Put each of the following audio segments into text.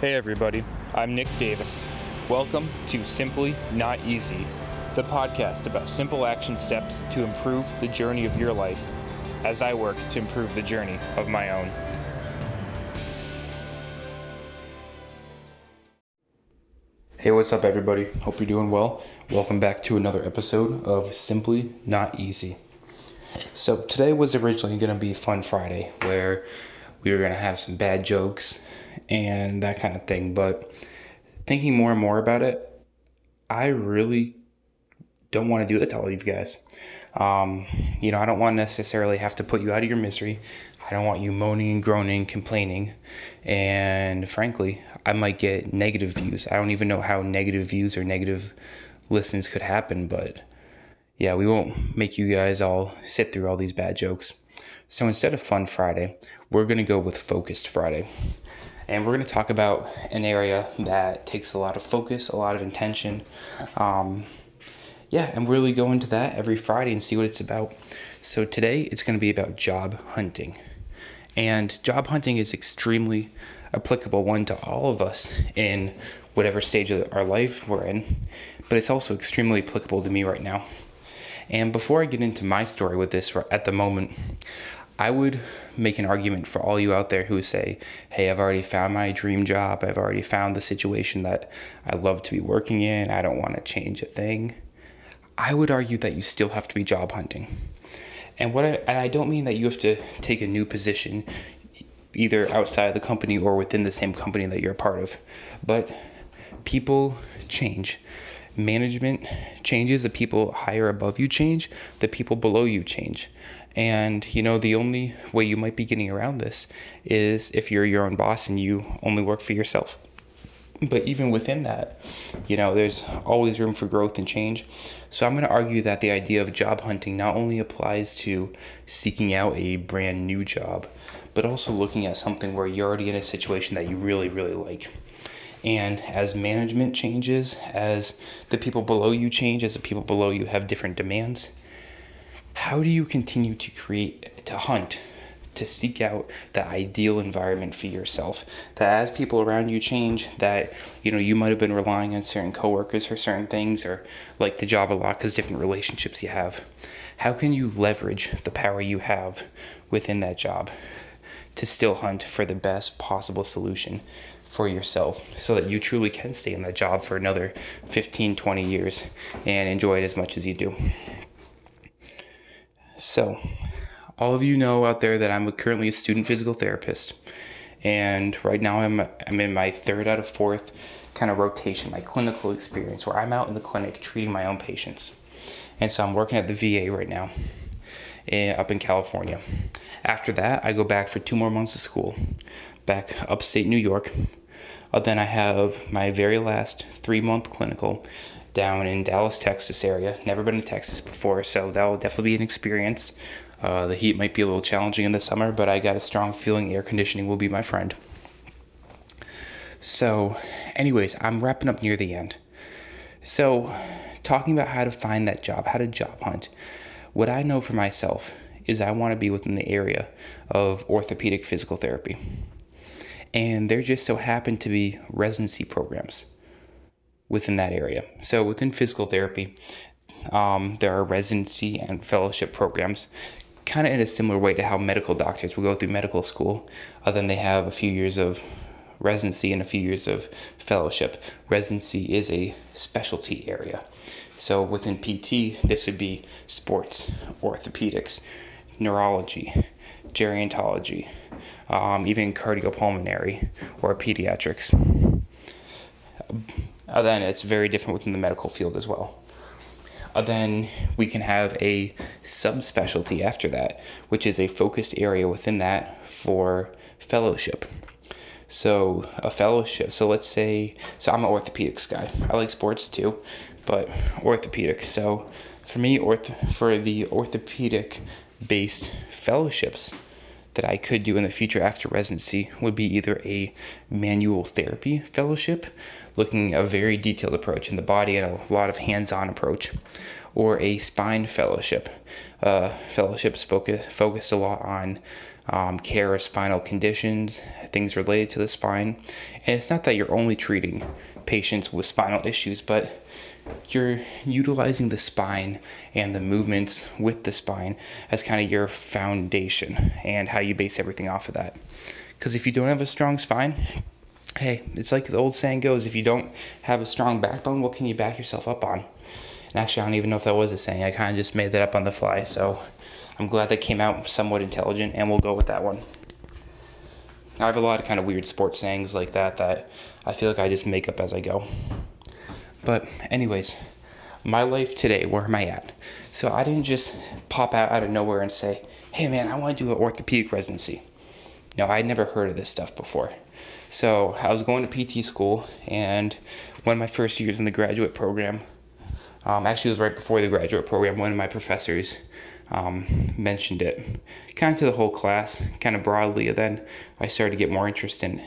Hey everybody, I'm Nick Davis. Welcome to Simply Not Easy, the podcast about simple action steps to improve the journey of your life as I work to improve the journey of my own. Hey, what's up, everybody? Hope you're doing well. Welcome back to another episode of Simply Not Easy. So, today was originally going to be Fun Friday, where we were going to have some bad jokes and that kind of thing. But thinking more and more about it, I really don't want to do that to all you guys. Um, you know, I don't want to necessarily have to put you out of your misery. I don't want you moaning and groaning, complaining. And frankly, I might get negative views. I don't even know how negative views or negative listens could happen, but yeah, we won't make you guys all sit through all these bad jokes. So instead of Fun Friday, we're going to go with Focused Friday. And we're going to talk about an area that takes a lot of focus, a lot of intention. Um, yeah, and really go into that every Friday and see what it's about. So today it's going to be about job hunting. And job hunting is extremely applicable one to all of us in whatever stage of our life we're in, but it's also extremely applicable to me right now. And before I get into my story with this at the moment, I would make an argument for all you out there who say, Hey, I've already found my dream job. I've already found the situation that I love to be working in. I don't want to change a thing. I would argue that you still have to be job hunting. And what I, and I don't mean that you have to take a new position either outside of the company or within the same company that you're a part of. But people change management changes, the people higher above you change, the people below you change. And you know, the only way you might be getting around this is if you're your own boss and you only work for yourself. But even within that, you know, there's always room for growth and change. So I'm going to argue that the idea of job hunting not only applies to seeking out a brand new job, but also looking at something where you're already in a situation that you really, really like. And as management changes, as the people below you change, as the people below you have different demands, how do you continue to create, to hunt, to seek out the ideal environment for yourself? That as people around you change, that you know you might have been relying on certain coworkers for certain things, or like the job a lot because different relationships you have. How can you leverage the power you have within that job to still hunt for the best possible solution for yourself so that you truly can stay in that job for another 15, 20 years and enjoy it as much as you do. So, all of you know out there that I'm currently a student physical therapist. And right now I'm, I'm in my third out of fourth kind of rotation, my clinical experience, where I'm out in the clinic treating my own patients. And so I'm working at the VA right now eh, up in California. After that, I go back for two more months of school back upstate New York. Uh, then I have my very last three month clinical down in Dallas, Texas area. Never been to Texas before, so that will definitely be an experience. Uh, the heat might be a little challenging in the summer, but I got a strong feeling air conditioning will be my friend. So, anyways, I'm wrapping up near the end. So, talking about how to find that job, how to job hunt. What I know for myself is I want to be within the area of orthopedic physical therapy and there just so happen to be residency programs within that area. So within physical therapy, um, there are residency and fellowship programs, kind of in a similar way to how medical doctors will go through medical school. Uh, then they have a few years of residency and a few years of fellowship. Residency is a specialty area. So within PT, this would be sports, orthopedics, neurology, gerontology, um, even cardiopulmonary or pediatrics. Uh, then it's very different within the medical field as well. Uh, then we can have a subspecialty after that, which is a focused area within that for fellowship. So a fellowship. So let's say, so I'm an orthopedics guy. I like sports too, but orthopedics. So for me, orth- for the orthopedic based fellowships, that I could do in the future after residency would be either a manual therapy fellowship, looking a very detailed approach in the body and a lot of hands-on approach, or a spine fellowship. Uh, fellowships focus, focused a lot on um, care of spinal conditions, things related to the spine. And it's not that you're only treating patients with spinal issues, but you're utilizing the spine and the movements with the spine as kind of your foundation and how you base everything off of that. Because if you don't have a strong spine, hey, it's like the old saying goes if you don't have a strong backbone, what can you back yourself up on? And actually, I don't even know if that was a saying. I kind of just made that up on the fly. So I'm glad that came out somewhat intelligent, and we'll go with that one. I have a lot of kind of weird sports sayings like that that I feel like I just make up as I go. But, anyways, my life today, where am I at? So I didn't just pop out out of nowhere and say, hey man, I want to do an orthopedic residency. No, I'd never heard of this stuff before. So I was going to PT school, and one of my first years in the graduate program, um, actually, it was right before the graduate program, one of my professors um, mentioned it kind of to the whole class, kind of broadly. And then I started to get more interest in,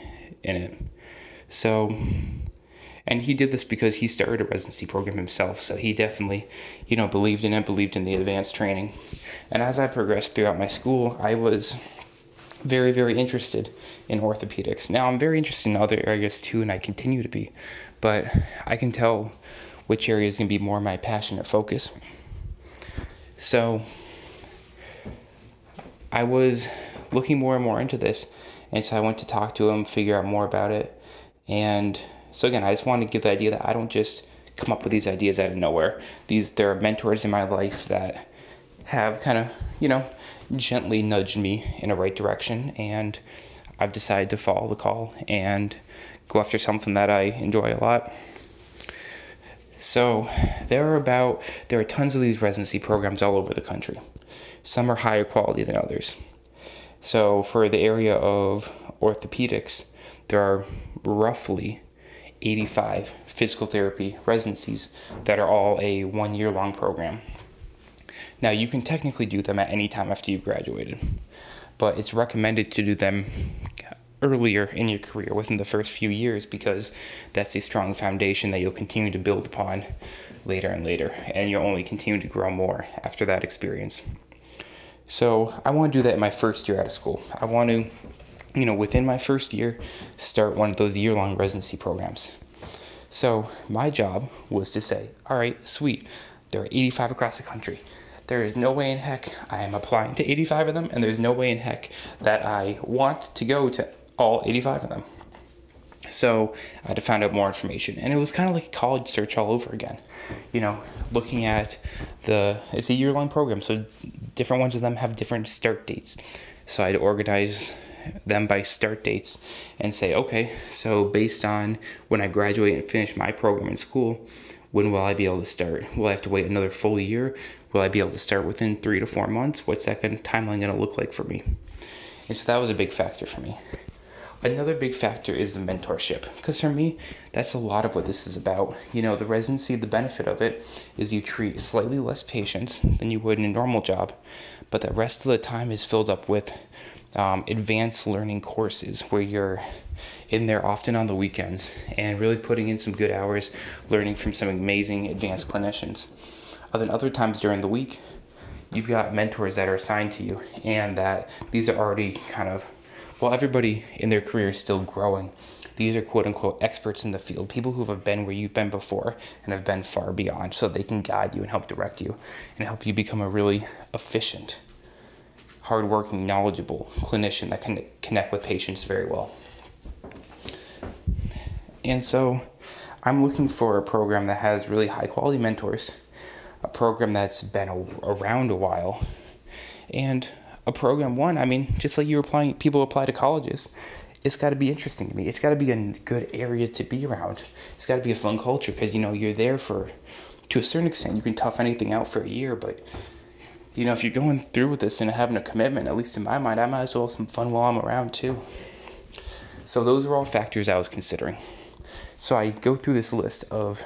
in it. So, and he did this because he started a residency program himself. So he definitely, you know, believed in it, believed in the advanced training. And as I progressed throughout my school, I was very, very interested in orthopedics. Now I'm very interested in other areas too, and I continue to be. But I can tell which area is going to be more my passionate focus. So I was looking more and more into this, and so I went to talk to him, figure out more about it, and so again, I just wanted to give the idea that I don't just come up with these ideas out of nowhere. These there are mentors in my life that have kind of you know gently nudged me in a right direction, and I've decided to follow the call and go after something that I enjoy a lot. So there are about there are tons of these residency programs all over the country. Some are higher quality than others. So, for the area of orthopedics, there are roughly 85 physical therapy residencies that are all a one year long program. Now, you can technically do them at any time after you've graduated, but it's recommended to do them earlier in your career within the first few years because that's a strong foundation that you'll continue to build upon later and later, and you'll only continue to grow more after that experience. So I want to do that in my first year out of school. I want to, you know, within my first year, start one of those year long residency programs. So my job was to say, all right, sweet, there are 85 across the country. There is no way in heck I am applying to 85 of them, and there's no way in heck that I want to go to all 85 of them. So I had to find out more information, and it was kind of like a college search all over again. You know, looking at the it's a year long program, so different ones of them have different start dates. So I'd organize them by start dates and say, okay, so based on when I graduate and finish my program in school, when will I be able to start? Will I have to wait another full year? Will I be able to start within three to four months? What's that kind of timeline going to look like for me? And so that was a big factor for me. Another big factor is the mentorship, because for me, that's a lot of what this is about. You know, the residency, the benefit of it is you treat slightly less patients than you would in a normal job, but the rest of the time is filled up with um, advanced learning courses where you're in there often on the weekends and really putting in some good hours learning from some amazing advanced clinicians. Uh, then other times during the week, you've got mentors that are assigned to you and that these are already kind of while everybody in their career is still growing, these are quote unquote experts in the field, people who have been where you've been before and have been far beyond, so they can guide you and help direct you and help you become a really efficient, hardworking, knowledgeable clinician that can connect with patients very well. And so I'm looking for a program that has really high quality mentors, a program that's been a, around a while, and a program one, I mean, just like you applying, people apply to colleges. It's got to be interesting to me. It's got to be a good area to be around. It's got to be a fun culture because you know you're there for, to a certain extent, you can tough anything out for a year. But you know, if you're going through with this and having a commitment, at least in my mind, I might as well have some fun while I'm around too. So those are all factors I was considering. So I go through this list of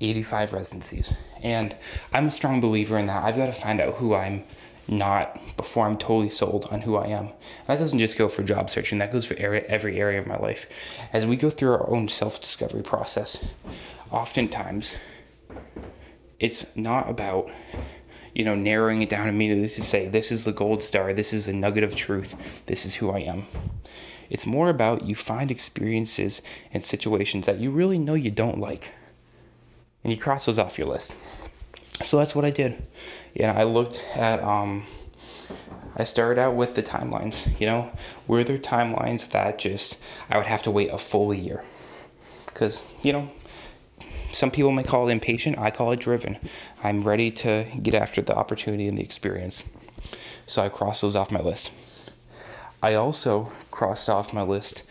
85 residencies, and I'm a strong believer in that. I've got to find out who I'm not before I'm totally sold on who I am. And that doesn't just go for job searching, that goes for area, every area of my life. As we go through our own self discovery process, oftentimes it's not about you know, narrowing it down immediately to say, this is the gold star, this is a nugget of truth, this is who I am. It's more about you find experiences and situations that you really know you don't like, and you cross those off your list. So that's what I did. Yeah, I looked at, um, I started out with the timelines. You know, were there timelines that just I would have to wait a full year? Because, you know, some people may call it impatient, I call it driven. I'm ready to get after the opportunity and the experience. So I crossed those off my list. I also crossed off my list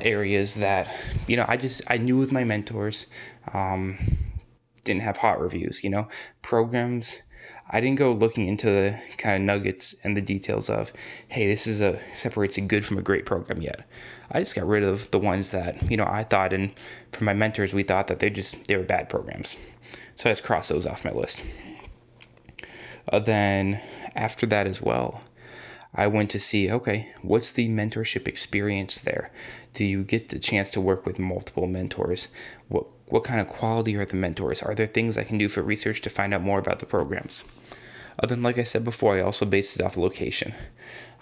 areas that, you know, I just, I knew with my mentors, um, didn't have hot reviews, you know, programs. I didn't go looking into the kind of nuggets and the details of, hey, this is a separates a good from a great program yet. I just got rid of the ones that, you know, I thought and from my mentors we thought that they just they were bad programs. So I just crossed those off my list. Uh, then after that as well, I went to see okay, what's the mentorship experience there? Do you get the chance to work with multiple mentors? What what kind of quality are the mentors? Are there things I can do for research to find out more about the programs? Uh, then, like I said before, I also base it off location.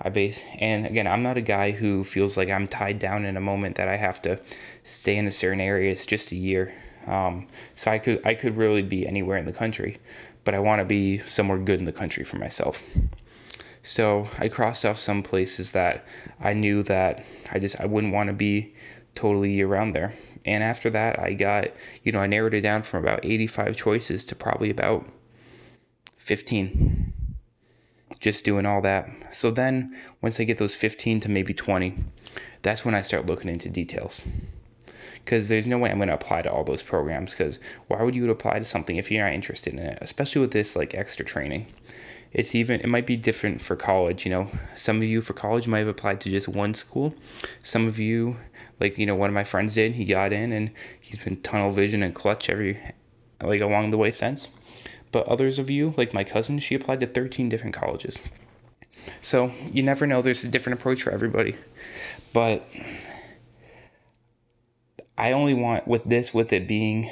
I base, and again, I'm not a guy who feels like I'm tied down in a moment that I have to stay in a certain area. It's just a year, um, so I could I could really be anywhere in the country, but I want to be somewhere good in the country for myself. So I crossed off some places that I knew that I just I wouldn't want to be totally around there. And after that, I got you know I narrowed it down from about 85 choices to probably about 15 just doing all that. So then once I get those 15 to maybe 20, that's when I start looking into details. Because there's no way I'm going to apply to all those programs. Because why would you apply to something if you're not interested in it? Especially with this like extra training. It's even it might be different for college. You know, some of you for college might have applied to just one school. Some of you, like you know, one of my friends did. He got in and he's been tunnel vision and clutch every like along the way since. But others of you, like my cousin, she applied to 13 different colleges. So you never know, there's a different approach for everybody. But I only want with this, with it being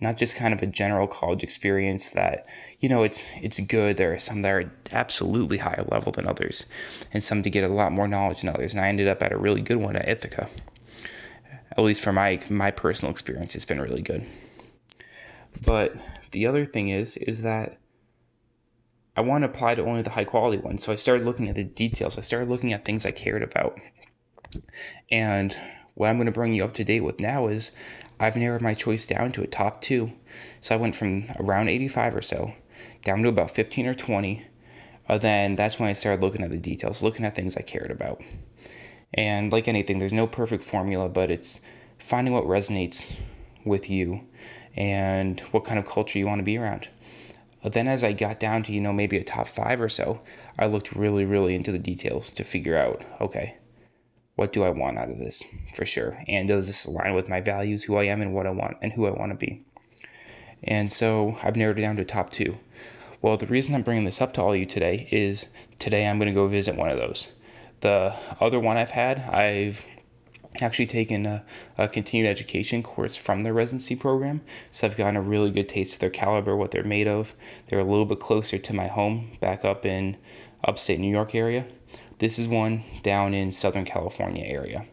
not just kind of a general college experience that you know it's it's good there are some that are absolutely higher level than others and some to get a lot more knowledge than others and i ended up at a really good one at ithaca at least for my my personal experience it's been really good but the other thing is is that I want to apply to only the high quality ones. So I started looking at the details. I started looking at things I cared about. And what I'm going to bring you up to date with now is I've narrowed my choice down to a top two. So I went from around 85 or so down to about 15 or 20. Uh, then that's when I started looking at the details, looking at things I cared about. And like anything, there's no perfect formula, but it's finding what resonates with you and what kind of culture you want to be around. But then as I got down to, you know, maybe a top five or so, I looked really, really into the details to figure out, okay, what do I want out of this for sure? And does this align with my values, who I am and what I want and who I want to be? And so I've narrowed it down to top two. Well, the reason I'm bringing this up to all of you today is today I'm going to go visit one of those. The other one I've had, I've actually taken a, a, continued education course from their residency program. So I've gotten a really good taste of their caliber, what they're made of. They're a little bit closer to my home back up in upstate New York area. This is one down in Southern California area.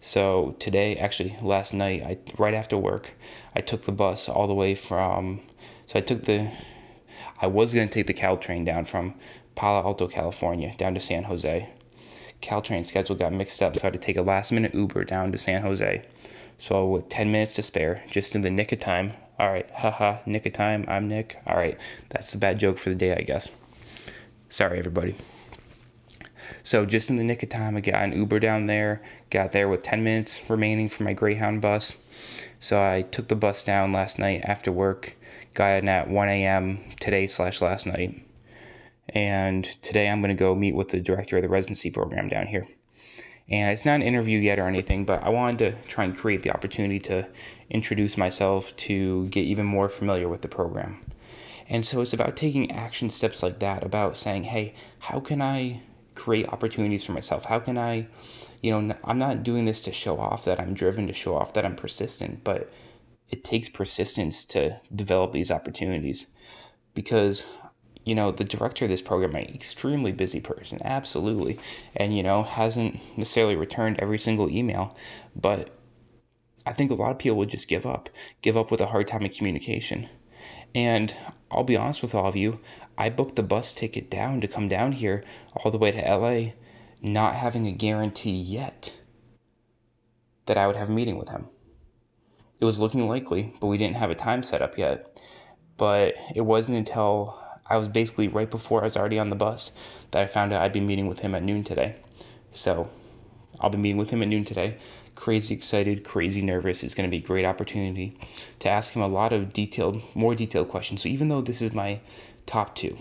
So today, actually last night, I right after work, I took the bus all the way from. So I took the. I was gonna take the Caltrain down from Palo Alto, California, down to San Jose Caltrain schedule got mixed up, so I had to take a last minute Uber down to San Jose. So with 10 minutes to spare, just in the nick of time. All right, haha, nick of time. I'm Nick. All right, that's the bad joke for the day, I guess. Sorry, everybody. So just in the nick of time, I got an Uber down there. Got there with 10 minutes remaining for my Greyhound bus. So I took the bus down last night after work. Got in at 1 a.m. today slash last night. And today I'm going to go meet with the director of the residency program down here. And it's not an interview yet or anything, but I wanted to try and create the opportunity to introduce myself to get even more familiar with the program. And so it's about taking action steps like that, about saying, hey, how can I create opportunities for myself? How can I, you know, I'm not doing this to show off that I'm driven, to show off that I'm persistent, but it takes persistence to develop these opportunities because you know, the director of this program, an extremely busy person, absolutely, and you know, hasn't necessarily returned every single email, but I think a lot of people would just give up, give up with a hard time of communication. And I'll be honest with all of you, I booked the bus ticket down to come down here all the way to LA, not having a guarantee yet that I would have a meeting with him. It was looking likely, but we didn't have a time set up yet. But it wasn't until I was basically right before I was already on the bus that I found out I'd be meeting with him at noon today. So I'll be meeting with him at noon today. Crazy excited, crazy nervous. It's going to be a great opportunity to ask him a lot of detailed, more detailed questions. So even though this is my top two,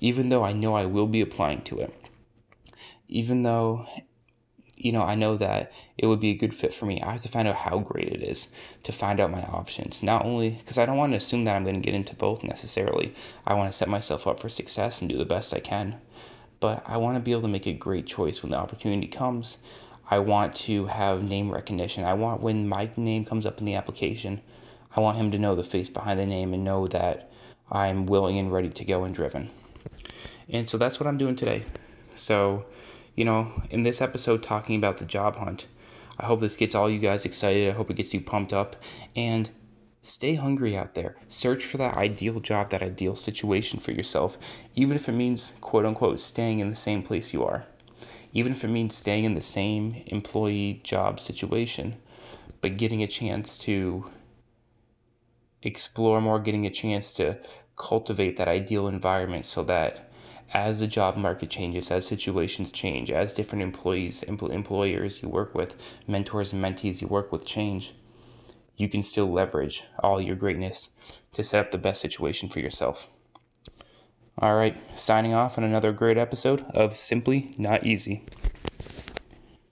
even though I know I will be applying to it, even though you know, I know that it would be a good fit for me. I have to find out how great it is to find out my options. Not only because I don't want to assume that I'm going to get into both necessarily. I want to set myself up for success and do the best I can. But I want to be able to make a great choice when the opportunity comes. I want to have name recognition. I want when my name comes up in the application, I want him to know the face behind the name and know that I'm willing and ready to go and driven. And so that's what I'm doing today. So, you know, in this episode talking about the job hunt, I hope this gets all you guys excited. I hope it gets you pumped up and stay hungry out there. Search for that ideal job, that ideal situation for yourself, even if it means, quote unquote, staying in the same place you are, even if it means staying in the same employee job situation, but getting a chance to explore more, getting a chance to cultivate that ideal environment so that as the job market changes, as situations change, as different employees, empl- employers you work with, mentors and mentees you work with change, you can still leverage all your greatness to set up the best situation for yourself. All right, signing off on another great episode of Simply Not Easy.